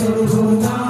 गुरुना